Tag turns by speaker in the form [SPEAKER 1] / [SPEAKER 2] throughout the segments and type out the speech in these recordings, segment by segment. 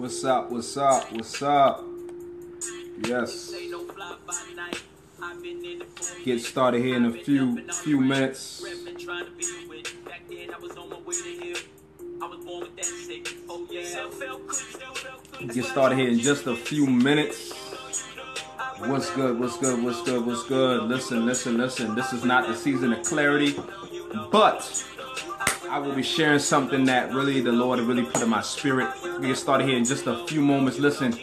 [SPEAKER 1] What's up? What's up? What's up? Yes. Get started here in a few few minutes. Get started here in just a few minutes. What's good? What's good? What's good? What's good? Listen, listen, listen. This is not the season of clarity, but I will be sharing something that really the Lord really put in my spirit. We get started here in just a few moments. Listen,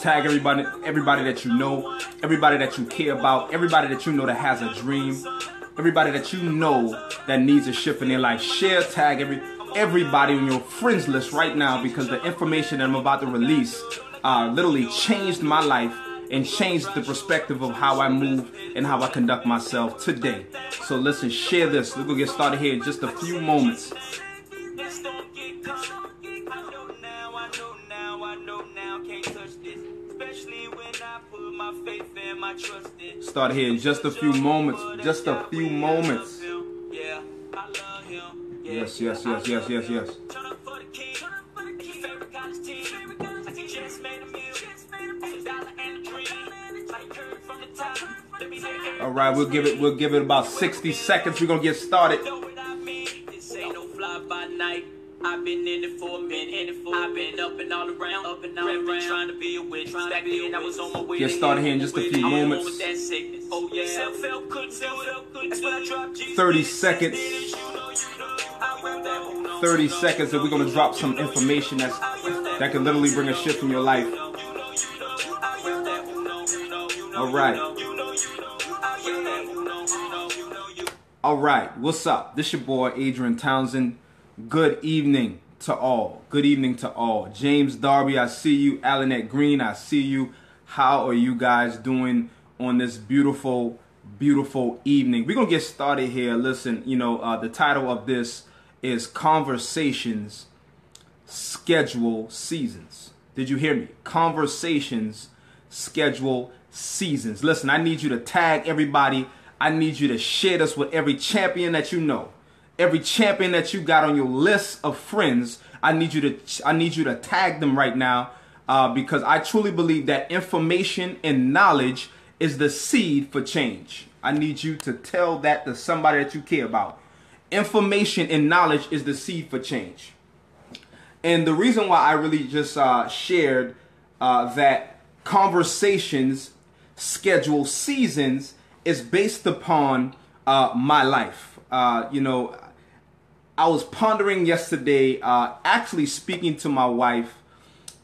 [SPEAKER 1] tag everybody, everybody that you know, everybody that you care about, everybody that you know that has a dream, everybody that you know that needs a shift in their life. Share, tag every everybody on your friends list right now because the information that I'm about to release uh, literally changed my life and changed the perspective of how I move and how I conduct myself today. So listen, share this. We're gonna get started here in just a few moments. Start here in just a few moments. Just a few moments. Yes, yes, yes, yes, yes, yes. All right, we'll give it. We'll give it about 60 seconds. We're gonna get started. I've been in it for a minute. I've been up and all around, up and all around, trying to be a witch. Back then I was on my way. Get started here in just a few moments. Oh yeah, 30 seconds. 30 seconds, and we're gonna drop some information that's that can literally bring a shift in your life. All right. All right, what's up? This your boy Adrian Townsend. Good evening to all. Good evening to all. James Darby, I see you. Alanette Green, I see you. How are you guys doing on this beautiful, beautiful evening? We're gonna get started here. Listen, you know, uh, the title of this is Conversations Schedule Seasons. Did you hear me? Conversations Schedule Seasons. Listen, I need you to tag everybody. I need you to share this with every champion that you know. Every champion that you got on your list of friends, I need you to I need you to tag them right now uh, because I truly believe that information and knowledge is the seed for change. I need you to tell that to somebody that you care about. Information and knowledge is the seed for change. And the reason why I really just uh, shared uh, that conversations schedule seasons is based upon uh, my life. Uh, you know, I was pondering yesterday, uh, actually speaking to my wife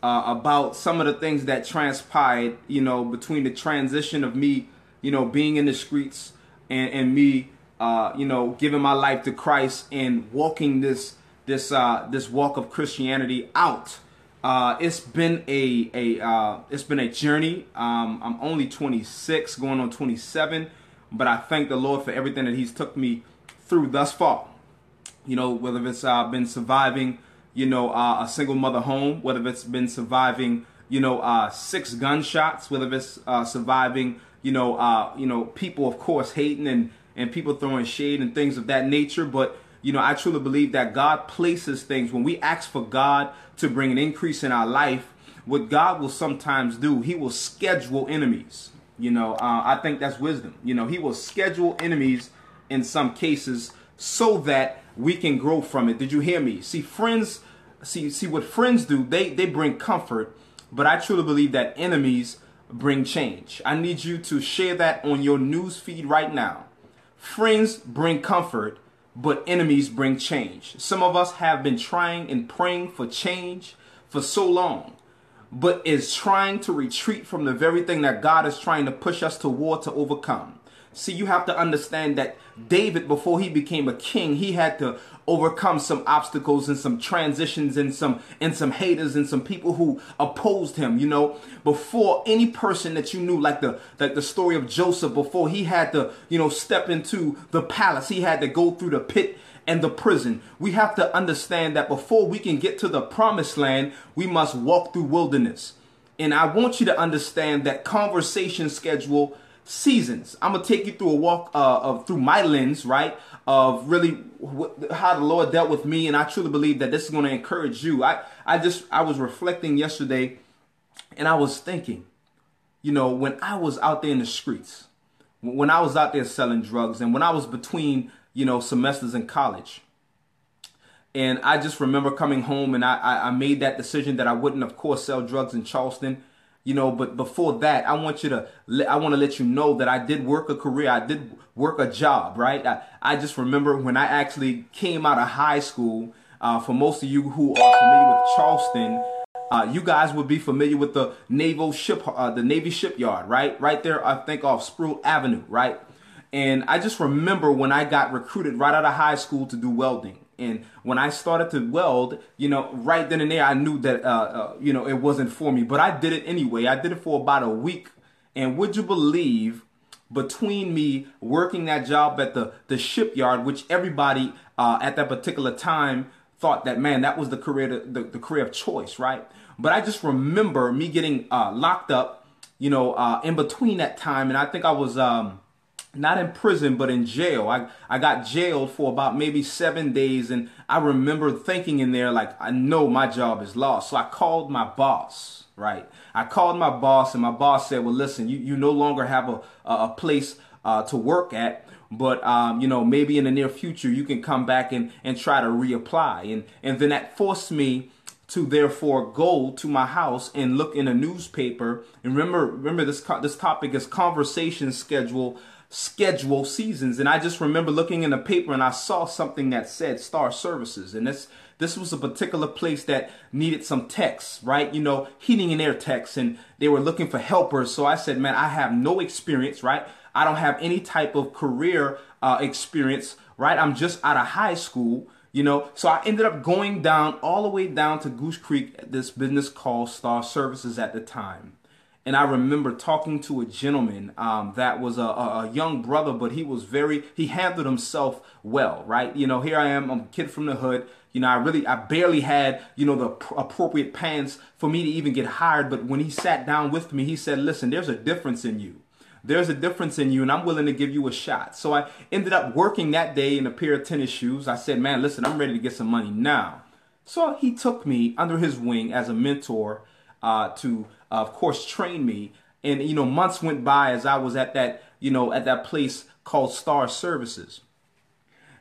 [SPEAKER 1] uh, about some of the things that transpired, you know, between the transition of me, you know, being in the streets and, and me, uh, you know, giving my life to Christ and walking this this uh, this walk of Christianity out. Uh, it's been a a uh, it's been a journey. Um, I'm only 26, going on 27, but I thank the Lord for everything that He's took me through thus far you know, whether it's uh, been surviving, you know, uh, a single mother home, whether it's been surviving, you know, uh, six gunshots, whether it's uh, surviving, you know, uh, you know, people of course hating and and people throwing shade and things of that nature, but you know, I truly believe that God places things when we ask for God to bring an increase in our life. What God will sometimes do, He will schedule enemies. You know, uh, I think that's wisdom. You know, He will schedule enemies in some cases so that we can grow from it. Did you hear me? See, friends, see, see what friends do, they, they bring comfort, but I truly believe that enemies bring change. I need you to share that on your news feed right now. Friends bring comfort, but enemies bring change. Some of us have been trying and praying for change for so long, but is trying to retreat from the very thing that God is trying to push us toward to overcome. See, you have to understand that David, before he became a king, he had to overcome some obstacles and some transitions and some and some haters and some people who opposed him. You know, before any person that you knew, like the like the story of Joseph, before he had to you know step into the palace, he had to go through the pit and the prison. We have to understand that before we can get to the promised land, we must walk through wilderness. And I want you to understand that conversation schedule seasons. I'm gonna take you through a walk uh, of through my lens, right, of really wh- how the Lord dealt with me, and I truly believe that this is gonna encourage you. I I just I was reflecting yesterday, and I was thinking, you know, when I was out there in the streets, when I was out there selling drugs, and when I was between you know semesters in college. And I just remember coming home and I, I made that decision that I wouldn't, of course, sell drugs in Charleston you know but before that i want you to i want to let you know that i did work a career i did work a job right? I, I just remember when i actually came out of high school uh, for most of you who are familiar with charleston uh, you guys would be familiar with the naval ship uh, the navy shipyard right? Right there i think off Spruill avenue right? And i just remember when i got recruited right out of high school to do welding and when I started to weld, you know, right then and there, I knew that, uh, uh, you know, it wasn't for me. But I did it anyway. I did it for about a week. And would you believe, between me working that job at the, the shipyard, which everybody uh, at that particular time thought that, man, that was the career, the, the career of choice, right? But I just remember me getting uh, locked up, you know, uh, in between that time. And I think I was... Um, not in prison, but in jail. I, I got jailed for about maybe seven days. And I remember thinking in there, like, I know my job is lost. So I called my boss, right? I called my boss, and my boss said, Well, listen, you, you no longer have a, a place uh, to work at. But um, you know, maybe in the near future you can come back and, and try to reapply. And and then that forced me to therefore go to my house and look in a newspaper. And remember, remember this this topic is conversation schedule schedule seasons. And I just remember looking in the paper and I saw something that said Star Services. And this this was a particular place that needed some techs, right? You know, heating and air techs, and they were looking for helpers. So I said, man, I have no experience, right? I don't have any type of career uh, experience, right? I'm just out of high school, you know. So I ended up going down all the way down to Goose Creek, this business called Star Services at the time. And I remember talking to a gentleman um, that was a, a, young brother, but he was very, he handled himself well, right? You know, here I am, I'm a kid from the hood. You know, I really, I barely had, you know, the pr- appropriate pants for me to even get hired. But when he sat down with me, he said, listen, there's a difference in you. There's a difference in you, and I'm willing to give you a shot. So I ended up working that day in a pair of tennis shoes. I said, man, listen, I'm ready to get some money now. So he took me under his wing as a mentor uh, to uh, of course, train me. And, you know, months went by as I was at that, you know, at that place called Star Services.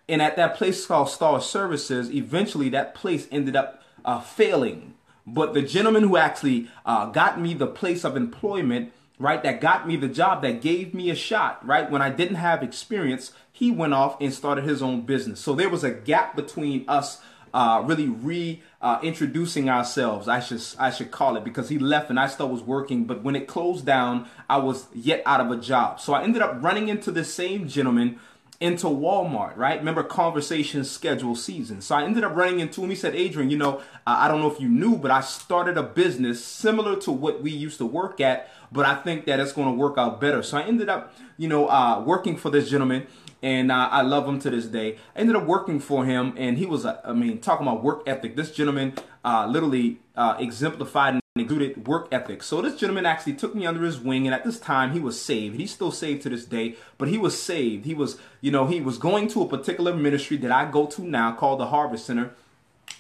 [SPEAKER 1] And at that place called Star Services, eventually that place ended up uh, failing. But the gentleman who actually uh, got me the place of employment, right, that got me the job, that gave me a shot, right, when I didn't have experience, he went off and started his own business. So there was a gap between us uh, really reintroducing uh, ourselves. I should I should call it because he left and I still was working. But when it closed down, I was yet out of a job. So I ended up running into the same gentleman into Walmart, right? Remember conversation schedule season. So I ended up running into him. He said, Adrian, you know, I don't know if you knew, but I started a business similar to what we used to work at, but I think that it's going to work out better. So I ended up, you know, uh, working for this gentleman and uh, I love him to this day. I ended up working for him, and he was, uh, I mean, talking about work ethic. This gentleman uh, literally uh, exemplified and exuded work ethic. So this gentleman actually took me under his wing, and at this time he was saved. He's still saved to this day, but he was saved. He was, you know, he was going to a particular ministry that I go to now called the Harvest Center.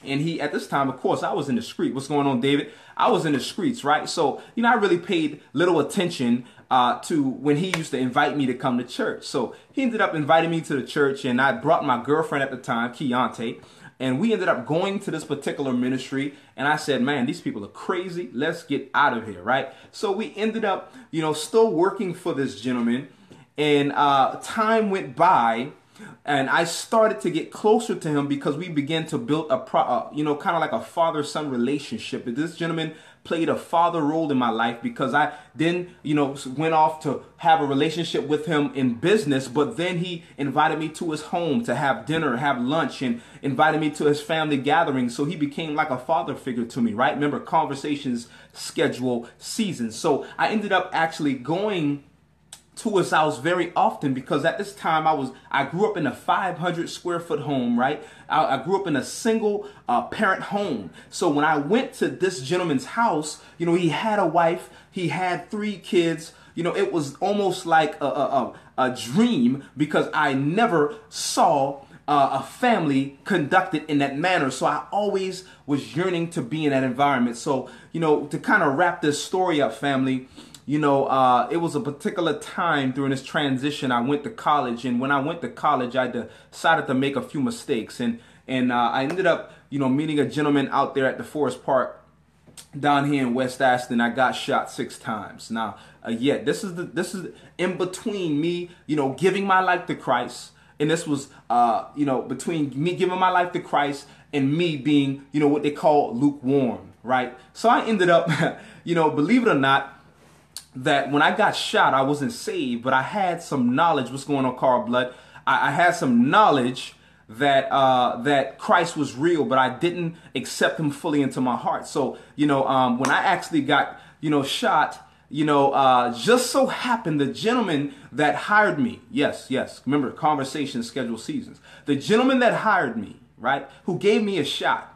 [SPEAKER 1] And he, at this time, of course, I was in the street. What's going on, David? I was in the streets, right? So, you know, I really paid little attention uh, to when he used to invite me to come to church. So he ended up inviting me to the church, and I brought my girlfriend at the time, Keontae, and we ended up going to this particular ministry. And I said, man, these people are crazy. Let's get out of here, right? So we ended up, you know, still working for this gentleman, and uh, time went by and I started to get closer to him because we began to build a, pro, uh, you know, kind of like a father-son relationship. This gentleman played a father role in my life because I then, you know, went off to have a relationship with him in business, but then he invited me to his home to have dinner, have lunch, and invited me to his family gathering. So he became like a father figure to me, right? Remember, conversations schedule seasons. So I ended up actually going to his house very often because at this time I was I grew up in a 500 square foot home, right? I, I grew up in a single uh, parent home. So when I went to this gentleman's house, you know, he had a wife, he had three kids, you know, it was almost like a, a, a, a dream because I never saw uh, a family conducted in that manner. So I always was yearning to be in that environment. So, you know, to kind of wrap this story up, family, you know, uh, it was a particular time during this transition. I went to college, and when I went to college, I decided to make a few mistakes, and and uh, I ended up, you know, meeting a gentleman out there at the Forest Park down here in West Ashley. I got shot six times. Now, uh, yeah, this is the this is in between me, you know, giving my life to Christ, and this was, uh, you know, between me giving my life to Christ and me being, you know, what they call lukewarm, right? So I ended up, you know, believe it or not that when I got shot, I wasn't saved, but I had some knowledge. What's going on, Carl Blood? I, I had some knowledge that uh, that Christ was real, but I didn't accept Him fully into my heart. So you know, um, when I actually got you know shot, you know, uh, just so happened the gentleman that hired me. Yes, yes. Remember, conversation schedule seasons. The gentleman that hired me, right, who gave me a shot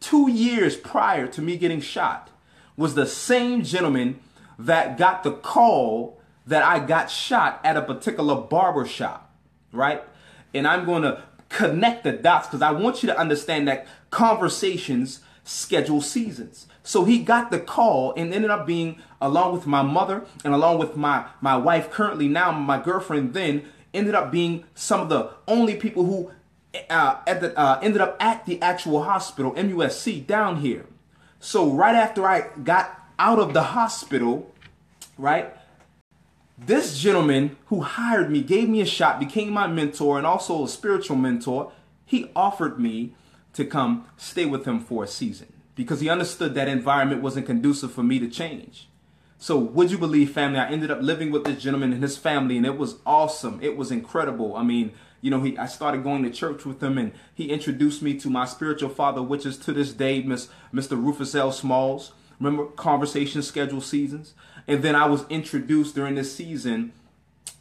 [SPEAKER 1] two years prior to me getting shot, was the same gentleman that got the call that I got shot at a particular barber shop, right? And I'm going to connect the dots because I want you to understand that conversations schedule seasons. So he got the call and ended up being along with my mother and along with my my wife currently now my girlfriend then ended up being some of the only people who uh, at the, uh, ended up at the actual hospital MUSC down here. So right after I got out of the hospital, right? This gentleman who hired me, gave me a shot, became my mentor and also a spiritual mentor. He offered me to come stay with him for a season because he understood that environment wasn't conducive for me to change. So, would you believe, family? I ended up living with this gentleman and his family, and it was awesome. It was incredible. I mean, you know, he I started going to church with him, and he introduced me to my spiritual father, which is to this day, Miss Mr. Rufus L. Smalls. Remember conversation schedule seasons? And then I was introduced during this season.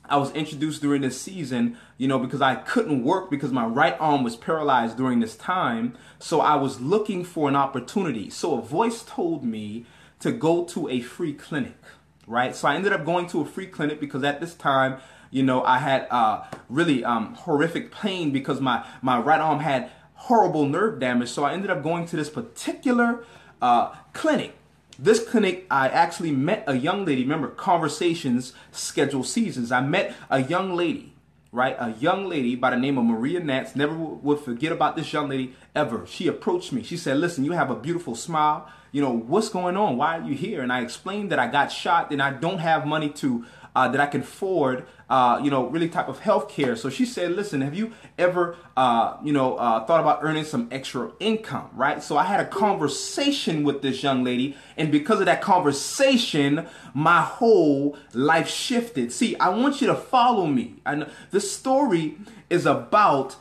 [SPEAKER 1] I was introduced during this season, you know, because I couldn't work because my right arm was paralyzed during this time. So I was looking for an opportunity. So a voice told me to go to a free clinic, right? So I ended up going to a free clinic because at this time, you know, I had uh, really um, horrific pain because my, my right arm had horrible nerve damage. So I ended up going to this particular uh, clinic this clinic, I actually met a young lady. Remember, conversations schedule seasons. I met a young lady, right? A young lady by the name of Maria Nance. Never would forget about this young lady ever. She approached me. She said, Listen, you have a beautiful smile. You know, what's going on? Why are you here? And I explained that I got shot and I don't have money to uh, that I can afford, uh, you know, really type of health care. So she said, listen, have you ever, uh, you know, uh, thought about earning some extra income, right? So I had a conversation with this young lady, and because of that conversation, my whole life shifted. See, I want you to follow me. And the story is about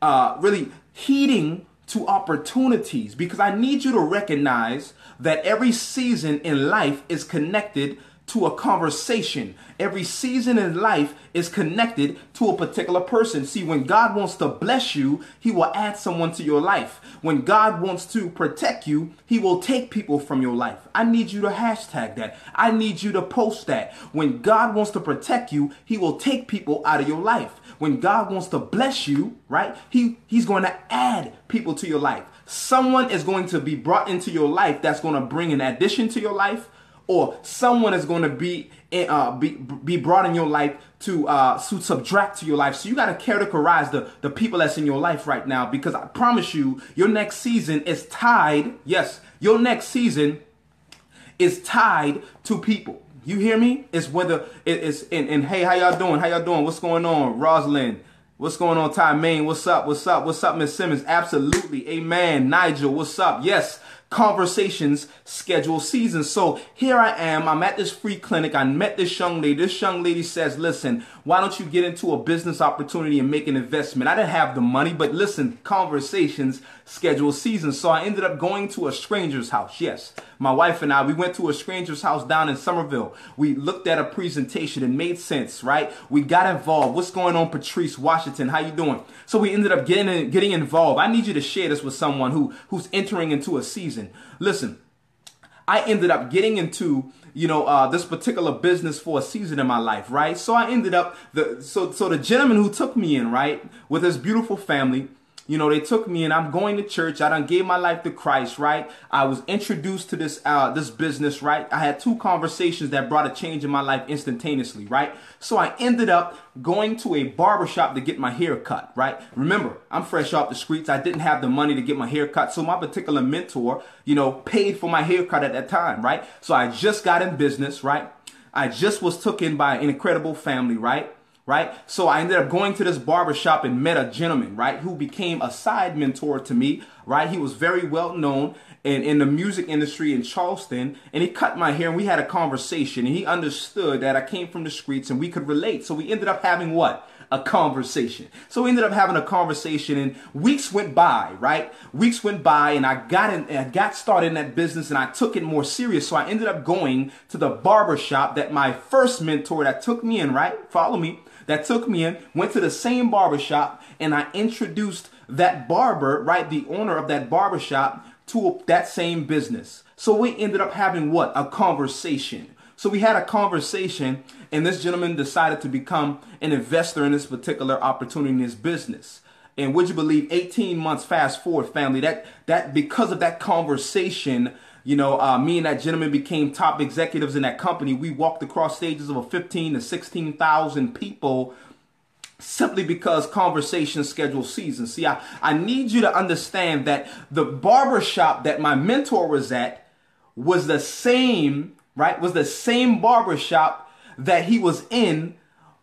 [SPEAKER 1] uh, really heeding to opportunities because I need you to recognize that every season in life is connected to a conversation. Every season in life is connected to a particular person. See, when God wants to bless you, He will add someone to your life. When God wants to protect you, He will take people from your life. I need you to hashtag that. I need you to post that. When God wants to protect you, He will take people out of your life. When God wants to bless you, right, he, He's going to add people to your life. Someone is going to be brought into your life that's going to bring an addition to your life or someone is going to be uh, be, be brought in your life to uh, to subtract to your life. So you got to categorize the the people that's in your life right now because I promise you, your next season is tied. Yes, your next season is tied to people. You hear me? It's whether it is and, and hey, how y'all doing? How y'all doing? What's going on, Rosalind? What's going on, Ty Main? What's up? What's up? What's up, Miss Simmons? Absolutely. Amen. Nigel, what's up? Yes, conversations schedule season. So here I am. I'm at this free clinic. I met this young lady. This young lady says, listen, why don't you get into a business opportunity and make an investment? I didn't have the money, but listen, conversations schedule season. So I ended up going to a stranger's house. Yes, my wife and I, we went to a stranger's house down in Summerville. We looked at a presentation. It made sense, right? We got involved. What's going on, Patrice Washington? How you doing? So we ended up getting, getting involved. I need you to share this with someone who, who's entering into a Listen, I ended up getting into you know, uh, this particular business for a season in my life, right? So I ended up the so so the gentleman who took me in, right, with his beautiful family you know, they took me and I'm going to church. I done gave my life to Christ, right? I was introduced to this uh this business, right? I had two conversations that brought a change in my life instantaneously, right? So I ended up going to a barbershop to get my hair cut, right? Remember, I'm fresh off the streets. I didn't have the money to get my hair cut. So my particular mentor, you know, paid for my haircut at that time, right? So I just got in business, right? I just was took in by an incredible family, right? Right? So I ended up going to this barbershop and met a gentleman, right, who became a side mentor to me, right? He was very well known in, in the music industry in Charleston, and he cut my hair and we had a conversation, and he understood that I came from the streets and we could relate. So we ended up having what? a conversation. So we ended up having a conversation and weeks went by, right? Weeks went by and I got in, I got started in that business and I took it more serious. So I ended up going to the barber shop that my first mentor that took me in, right? Follow me that took me in, went to the same barbershop, and I introduced that barber, right, the owner of that barbershop, to that same business. So we ended up having what? A conversation. So we had a conversation, and this gentleman decided to become an investor in this particular opportunity in his business. And would you believe 18 months fast forward, family, that that because of that conversation, you know, uh, me and that gentleman became top executives in that company. We walked across stages of a 15 to 16,000 people simply because conversation schedule season. See, I, I need you to understand that the barbershop that my mentor was at was the same, right? Was the same barbershop that he was in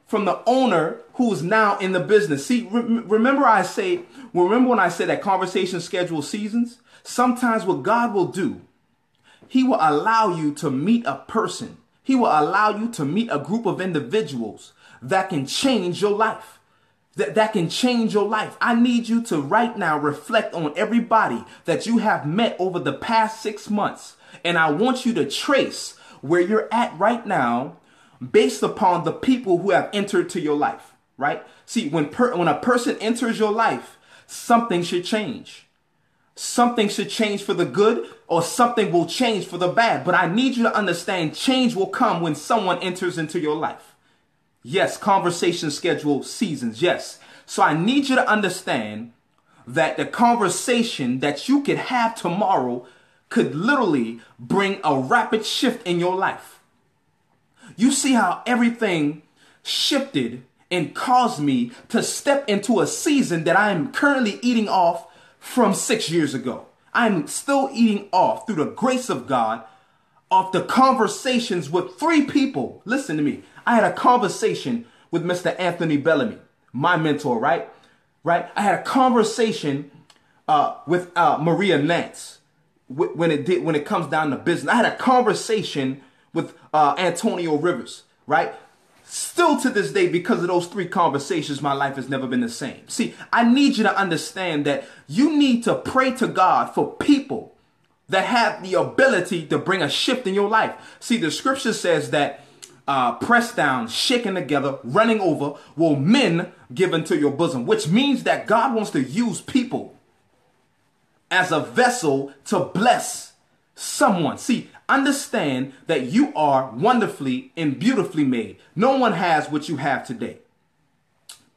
[SPEAKER 1] from the owner who is now in the business. See, re- remember I say, remember when I said that conversation schedule seasons? Sometimes what God will do he will allow you to meet a person. He will allow you to meet a group of individuals that can change your life. That, that can change your life. I need you to right now reflect on everybody that you have met over the past six months. And I want you to trace where you're at right now based upon the people who have entered to your life, right? See, when, per, when a person enters your life, something should change. Something should change for the good or something will change for the bad. But I need you to understand change will come when someone enters into your life. Yes, conversation schedule seasons. Yes. So I need you to understand that the conversation that you could have tomorrow could literally bring a rapid shift in your life. You see how everything shifted and caused me to step into a season that I am currently eating off from six years ago. I'm still eating off through the grace of God off the conversations with three people. Listen to me. I had a conversation with Mr. Anthony Bellamy, my mentor, right? Right? I had a conversation uh, with uh, Maria Nance when it did when it comes down to business. I had a conversation with uh, Antonio Rivers, right? Still to this day, because of those three conversations, my life has never been the same. See, I need you to understand that you need to pray to God for people that have the ability to bring a shift in your life. See, the scripture says that uh, pressed down, shaken together, running over, will men give into your bosom, which means that God wants to use people as a vessel to bless someone. See, Understand that you are wonderfully and beautifully made. No one has what you have today.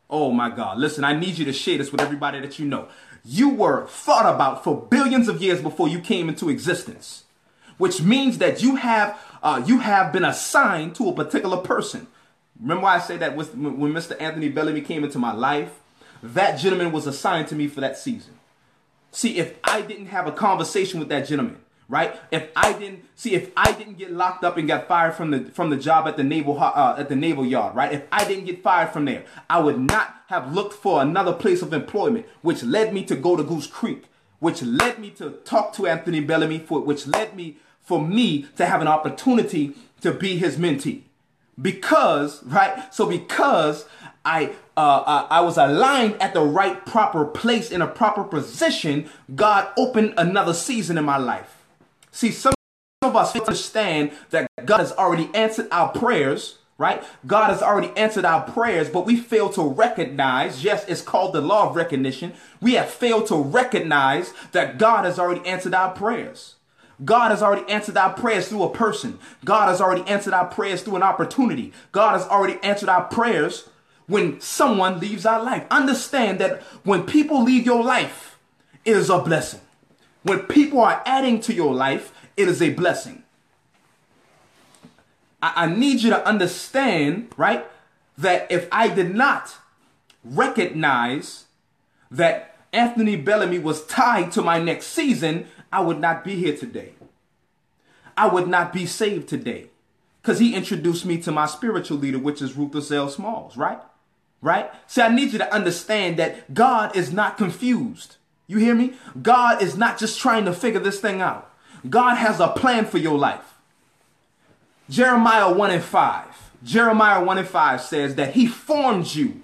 [SPEAKER 1] Oh my God. Listen, I need you to share this with everybody that you know. You were thought about for billions of years before you came into existence, which means that you have uh, you have been assigned to a particular person. Remember I said that with, when Mr. Anthony Bellamy came into my life, that gentleman was assigned to me for that season. See, if I didn't have a conversation with that gentleman, right? If I didn't see, if I didn't get locked up and got fired from the from the job at the naval uh, at the naval yard, right? If I didn't get fired from there, I would not have looked for another place of employment, which led me to go to Goose Creek, which led me to talk to Anthony Bellamy, for which led me for me to have an opportunity to be his mentee, because right. So because I uh, I was aligned at the right proper place in a proper position, God opened another season in my life. See, some of us understand that God has already answered our prayers, right? God has already answered our prayers, but we fail to recognize, yes, it's called the law of recognition. We have failed to recognize that God has already answered our prayers. God has already answered our prayers through a person. God has already answered our prayers through an opportunity. God has already answered our prayers when someone leaves our life. Understand that when people leave your life, it is a blessing. When people are adding to your life, it is a blessing. I, I need you to understand, right, that if I did not recognize that Anthony Bellamy was tied to my next season, I would not be here today. I would not be saved today. Because he introduced me to my spiritual leader, which is Rufus L. Smalls, right? Right? See, I need you to understand that God is not confused. You hear me? God is not just trying to figure this thing out. God has a plan for your life. Jeremiah 1 and 5. Jeremiah 1 and 5 says that he formed you.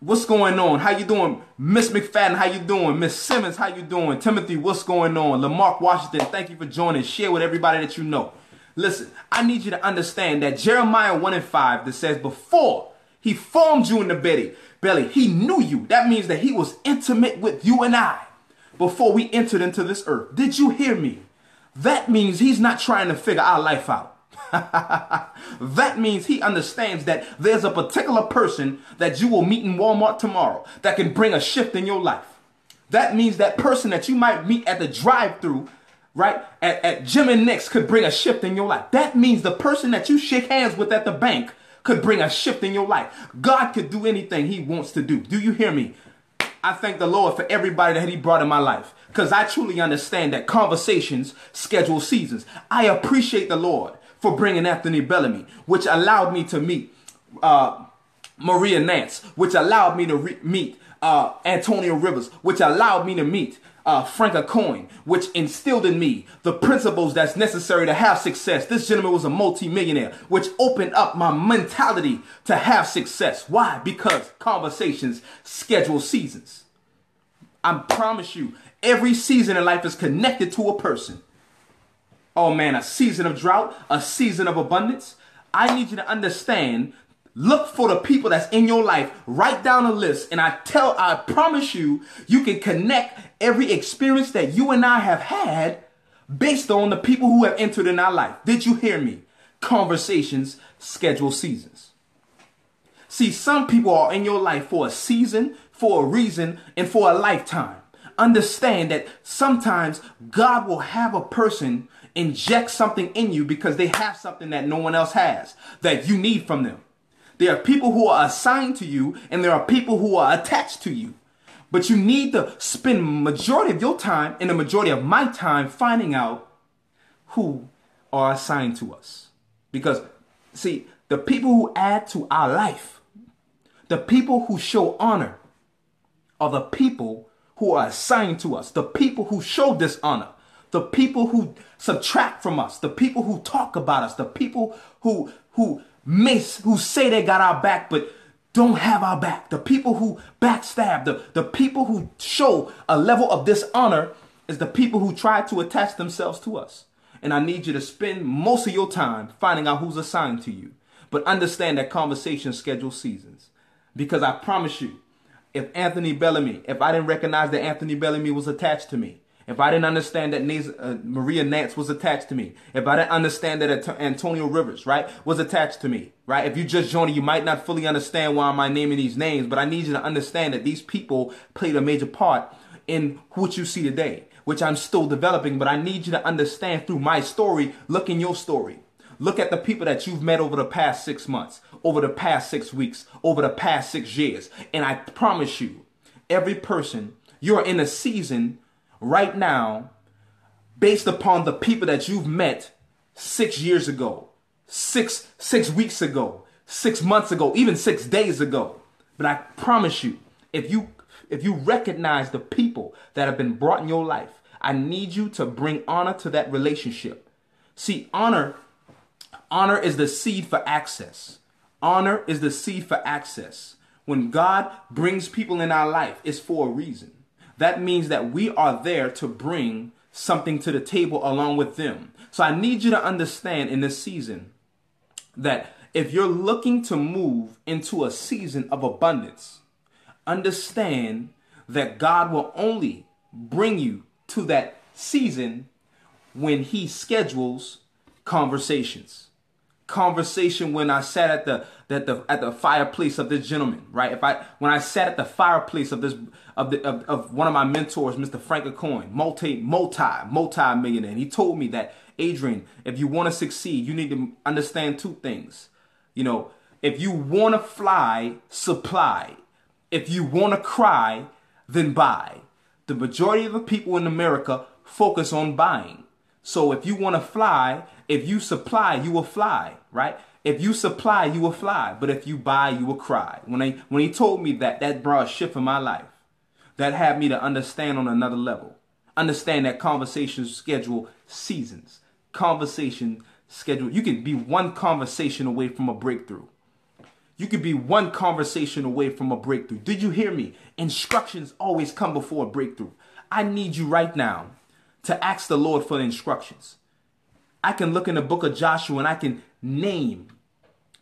[SPEAKER 1] what's going on? How you doing? Miss McFadden, how you doing? Miss Simmons, how you doing? Timothy, what's going on? Lamarck Washington, thank you for joining. Share with everybody that you know. Listen, I need you to understand that Jeremiah 1 and 5 that says before he formed you in the belly, belly, he knew you. That means that he was intimate with you and I before we entered into this earth. Did you hear me? That means he's not trying to figure our life out. that means he understands that there's a particular person that you will meet in Walmart tomorrow that can bring a shift in your life. That means that person that you might meet at the drive through right, at, at Jim and Nick's could bring a shift in your life. That means the person that you shake hands with at the bank could bring a shift in your life. God could do anything he wants to do. Do you hear me? I thank the Lord for everybody that he brought in my life because I truly understand that conversations schedule seasons. I appreciate the Lord for bringing Anthony Bellamy, which allowed me to meet uh, Maria Nance, which allowed me to meet uh, Antonio Rivers, which allowed me to meet uh, Frank Acoin, which instilled in me the principles that's necessary to have success. This gentleman was a multimillionaire, which opened up my mentality to have success. Why? Because conversations schedule seasons. I promise you, every season in life is connected to a person. Oh man, a season of drought, a season of abundance. I need you to understand Look for the people that's in your life. Write down a list. And I tell, I promise you, you can connect every experience that you and I have had based on the people who have entered in our life. Did you hear me? Conversations schedule seasons. See, some people are in your life for a season, for a reason, and for a lifetime. Understand that sometimes God will have a person inject something in you because they have something that no one else has that you need from them. There are people who are assigned to you and there are people who are attached to you. But you need to spend majority of your time and the majority of my time finding out who are assigned to us. Because see, the people who add to our life, the people who show honor are the people who are assigned to us, the people who show dishonor, the people who subtract from us, the people who talk about us, the people who who mace who say they got our back but don't have our back. The people who backstab, the, the people who show a level of dishonor is the people who try to attach themselves to us. And I need you to spend most of your time finding out who's assigned to you. But understand that conversation schedule seasons. Because I promise you, if Anthony Bellamy, if I didn't recognize that Anthony Bellamy was attached to me, if I didn't understand that uh, Maria Nance was attached to me, if I didn't understand that Antonio Rivers, right, was attached to me, right? If you just joined, you might not fully understand why I'm naming these names, but I need you to understand that these people played a major part in what you see today, which I'm still developing, but I need you to understand through my story, look in your story. Look at the people that you've met over the past six months, over the past six weeks, over the past six years. And I promise you, every person, you're in a season right now based upon the people that you've met six years ago, six, six weeks ago, six months ago, even six days ago. But I promise you, if you if you recognize the people that have been brought in your life, I need you to bring honor to that relationship. See, honor honor is the seed for access. Honor is the seed for access. When God brings people in our life, it's for a reason that means that we are there to bring something to the table along with them. So I need you to understand in this season that if you're looking to move into a season of abundance, understand that God will only bring you to that season when he schedules conversations. Conversation when I sat at the at the at the fireplace of this gentleman, right? If I when I sat at the fireplace of this of the of, of one of my mentors, Mr. Frank Coin, multi multi multi millionaire, he told me that Adrian, if you want to succeed, you need to understand two things. You know, if you want to fly, supply. If you want to cry, then buy. The majority of the people in America focus on buying. So if you want to fly, if you supply, you will fly, right? If you supply, you will fly. But if you buy, you will cry. When he, when he told me that, that brought a shift in my life. That had me to understand on another level. Understand that conversations schedule seasons. Conversation schedule. You can be one conversation away from a breakthrough. You could be one conversation away from a breakthrough. Did you hear me? Instructions always come before a breakthrough. I need you right now to ask the Lord for instructions. I can look in the book of Joshua and I can name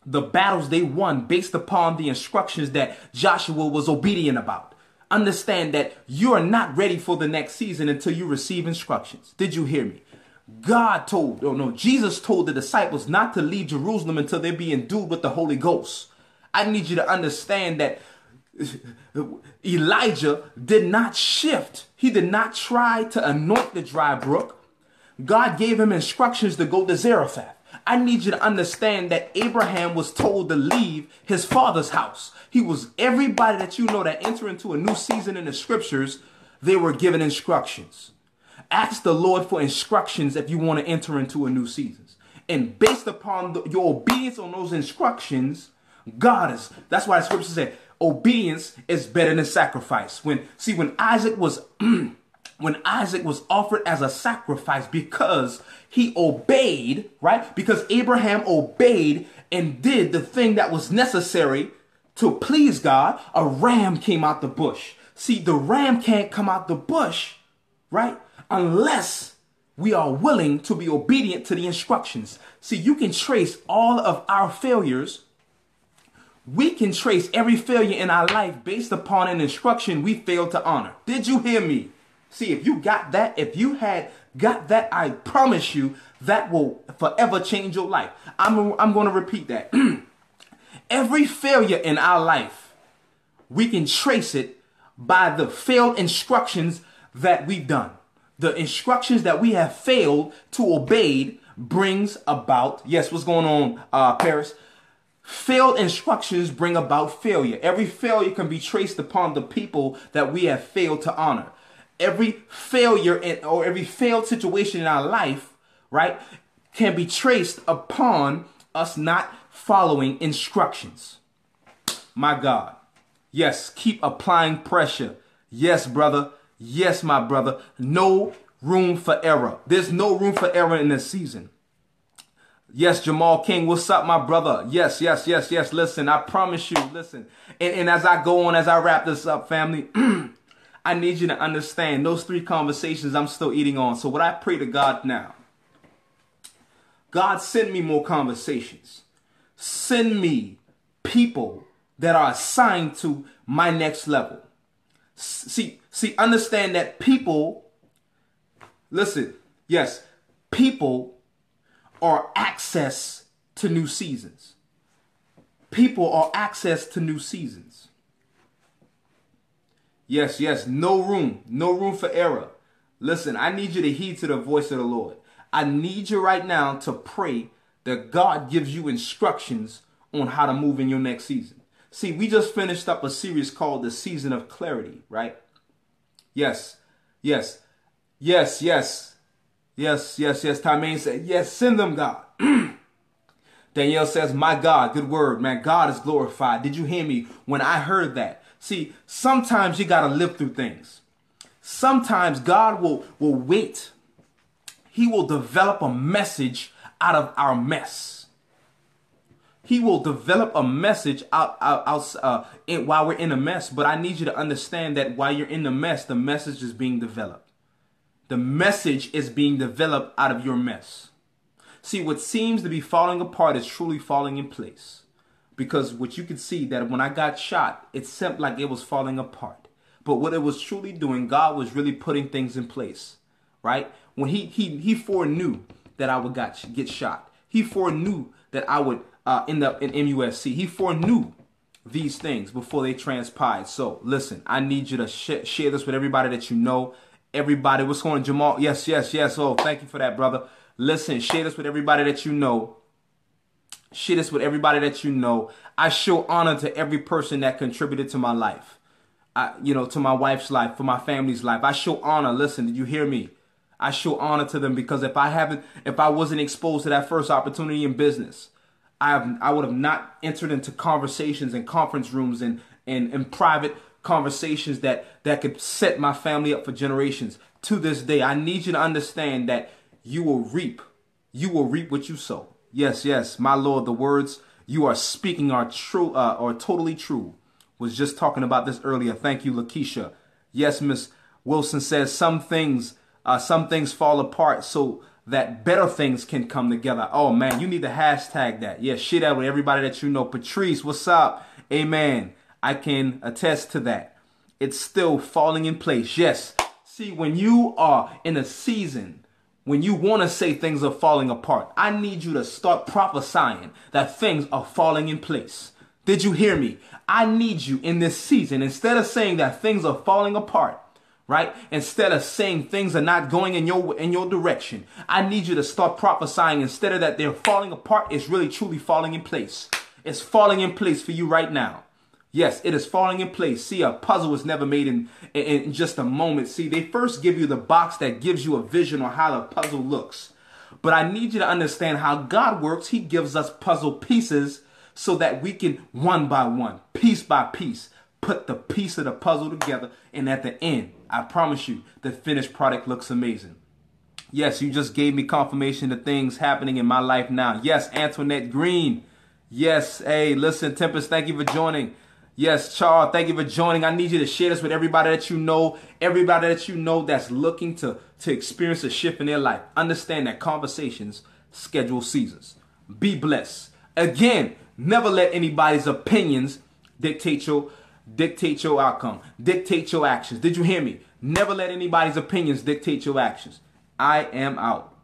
[SPEAKER 1] the battles they won based upon the instructions that Joshua was obedient about. Understand that you are not ready for the next season until you receive instructions. Did you hear me? God told, oh no, Jesus told the disciples not to leave Jerusalem until they be endued with the Holy Ghost. I need you to understand that Elijah did not shift. He did not try to anoint the dry brook. God gave him instructions to go to Zarephath. I need you to understand that Abraham was told to leave his father's house. He was everybody that you know that enter into a new season in the scriptures, they were given instructions. Ask the Lord for instructions if you want to enter into a new season. And based upon the, your obedience on those instructions, God is, that's why the scripture said, obedience is better than sacrifice. When, see, when Isaac was, when Isaac was offered as a sacrifice because he obeyed, right? Because Abraham obeyed and did the thing that was necessary to please God, a ram came out the bush. See, the ram can't come out the bush, right? Unless we are willing to be obedient to the instructions. See, you can trace all of our failures we can trace every failure in our life based upon an instruction we failed to honor. Did you hear me? See, if you got that, if you had got that, I promise you that will forever change your life. I'm, I'm going to repeat that. every failure in our life, we can trace it by the failed instructions that we've done. The instructions that we have failed to obey brings about, yes, what's going on, uh, Paris? Failed instructions bring about failure. Every failure can be traced upon the people that we have failed to honor. Every failure in, or every failed situation in our life, right, can be traced upon us not following instructions. My God. Yes, keep applying pressure. Yes, brother. Yes, my brother. No room for error. There's no room for error in this season. Yes, Jamal King, what's up, my brother? Yes, yes, yes, yes. Listen, I promise you, listen. And, and as I go on, as I wrap this up, family, I need you to understand those three conversations I'm still eating on. So, what I pray to God now, God, send me more conversations. Send me people that are assigned to my next level. See, see, understand that people, listen, yes, people are access to new seasons. People are access to new seasons. Yes, yes, no room, no room for error. Listen, I need you to heed to the voice of the Lord. I need you right now to pray that God gives you instructions on how to move in your next season. See, we just finished up a series called The Season of Clarity, right? Yes, yes, yes, yes. Yes, yes, yes. Tamain said, yes, send them, God. Danielle says, my God, good word, man. God is glorified. Did you hear me when I heard that? See, sometimes you got to live through things. Sometimes God will, will wait. He will develop a message out of our mess. He will develop a message out, out, out uh, in, while we're in a mess. But I need you to understand that while you're in the mess, the message is being developed. The message is being developed out of your mess. See, what seems to be falling apart is truly falling in place. Because what you can see that when I got shot, it seemed like it was falling apart. But what it was truly doing, God was really putting things in place. right? When he he he foreknew that I would got, get shot. He foreknew that I would uh, end up in MUSC. He foreknew these things before they transpired. So listen, I need you to sh- share this with everybody that you know. Everybody, what's going on, Jamal? Yes, yes, yes. Oh, thank you for that, brother. Listen, share this with everybody that you know. Share this with everybody that you know. I show honor to every person that contributed to my life. I, you know, to my wife's life, for my family's life. I show honor. Listen, did you hear me? I show honor to them because if I haven't, if I wasn't exposed to that first opportunity in business, I have, I would have not entered into conversations and conference rooms and, and, and private conversations that, that could set my family up for generations. To this day, I need you to understand that you will reap, you will reap what you sow. Yes, yes, my Lord, the words you are speaking are true, uh, are totally true. Was just talking about this earlier. Thank you, Lakeisha. Yes, Miss Wilson says some things, uh, some things fall apart so that better things can come together. Oh man, you need to hashtag that. Yeah, share that with everybody that you know. Patrice, what's up? Amen. I can attest to that. It's still falling in place. Yes. See, when you are in a season when you want to say things are falling apart, I need you to start prophesying that things are falling in place. Did you hear me? I need you in this season, instead of saying that things are falling apart, right? Instead of saying things are not going in your in your direction, I need you to start prophesying instead of that they're falling apart, it's really truly falling in place. It's falling in place for you right now. Yes, it is falling in place. See, a puzzle was never made in, in, in, just a moment. See, they first give you the box that gives you a vision on how the puzzle looks. But I need you to understand how God works. He gives us puzzle pieces so that we can, one by one, piece by piece, put the piece of the puzzle together. And at the end, I promise you, the finished product looks amazing. Yes, you just gave me confirmation of things happening in my life now. Yes, Antoinette Green. Yes, hey, listen, Tempest, thank you for joining. Yes, Charles, thank you for joining. I need you to share this with everybody that you know, everybody that you know that's looking to, to experience a shift in their life. Understand that conversations schedule seasons. Be blessed. Again, never let anybody's opinions dictate your dictate your outcome, dictate your actions. Did you hear me? Never let anybody's opinions dictate your actions. I am out.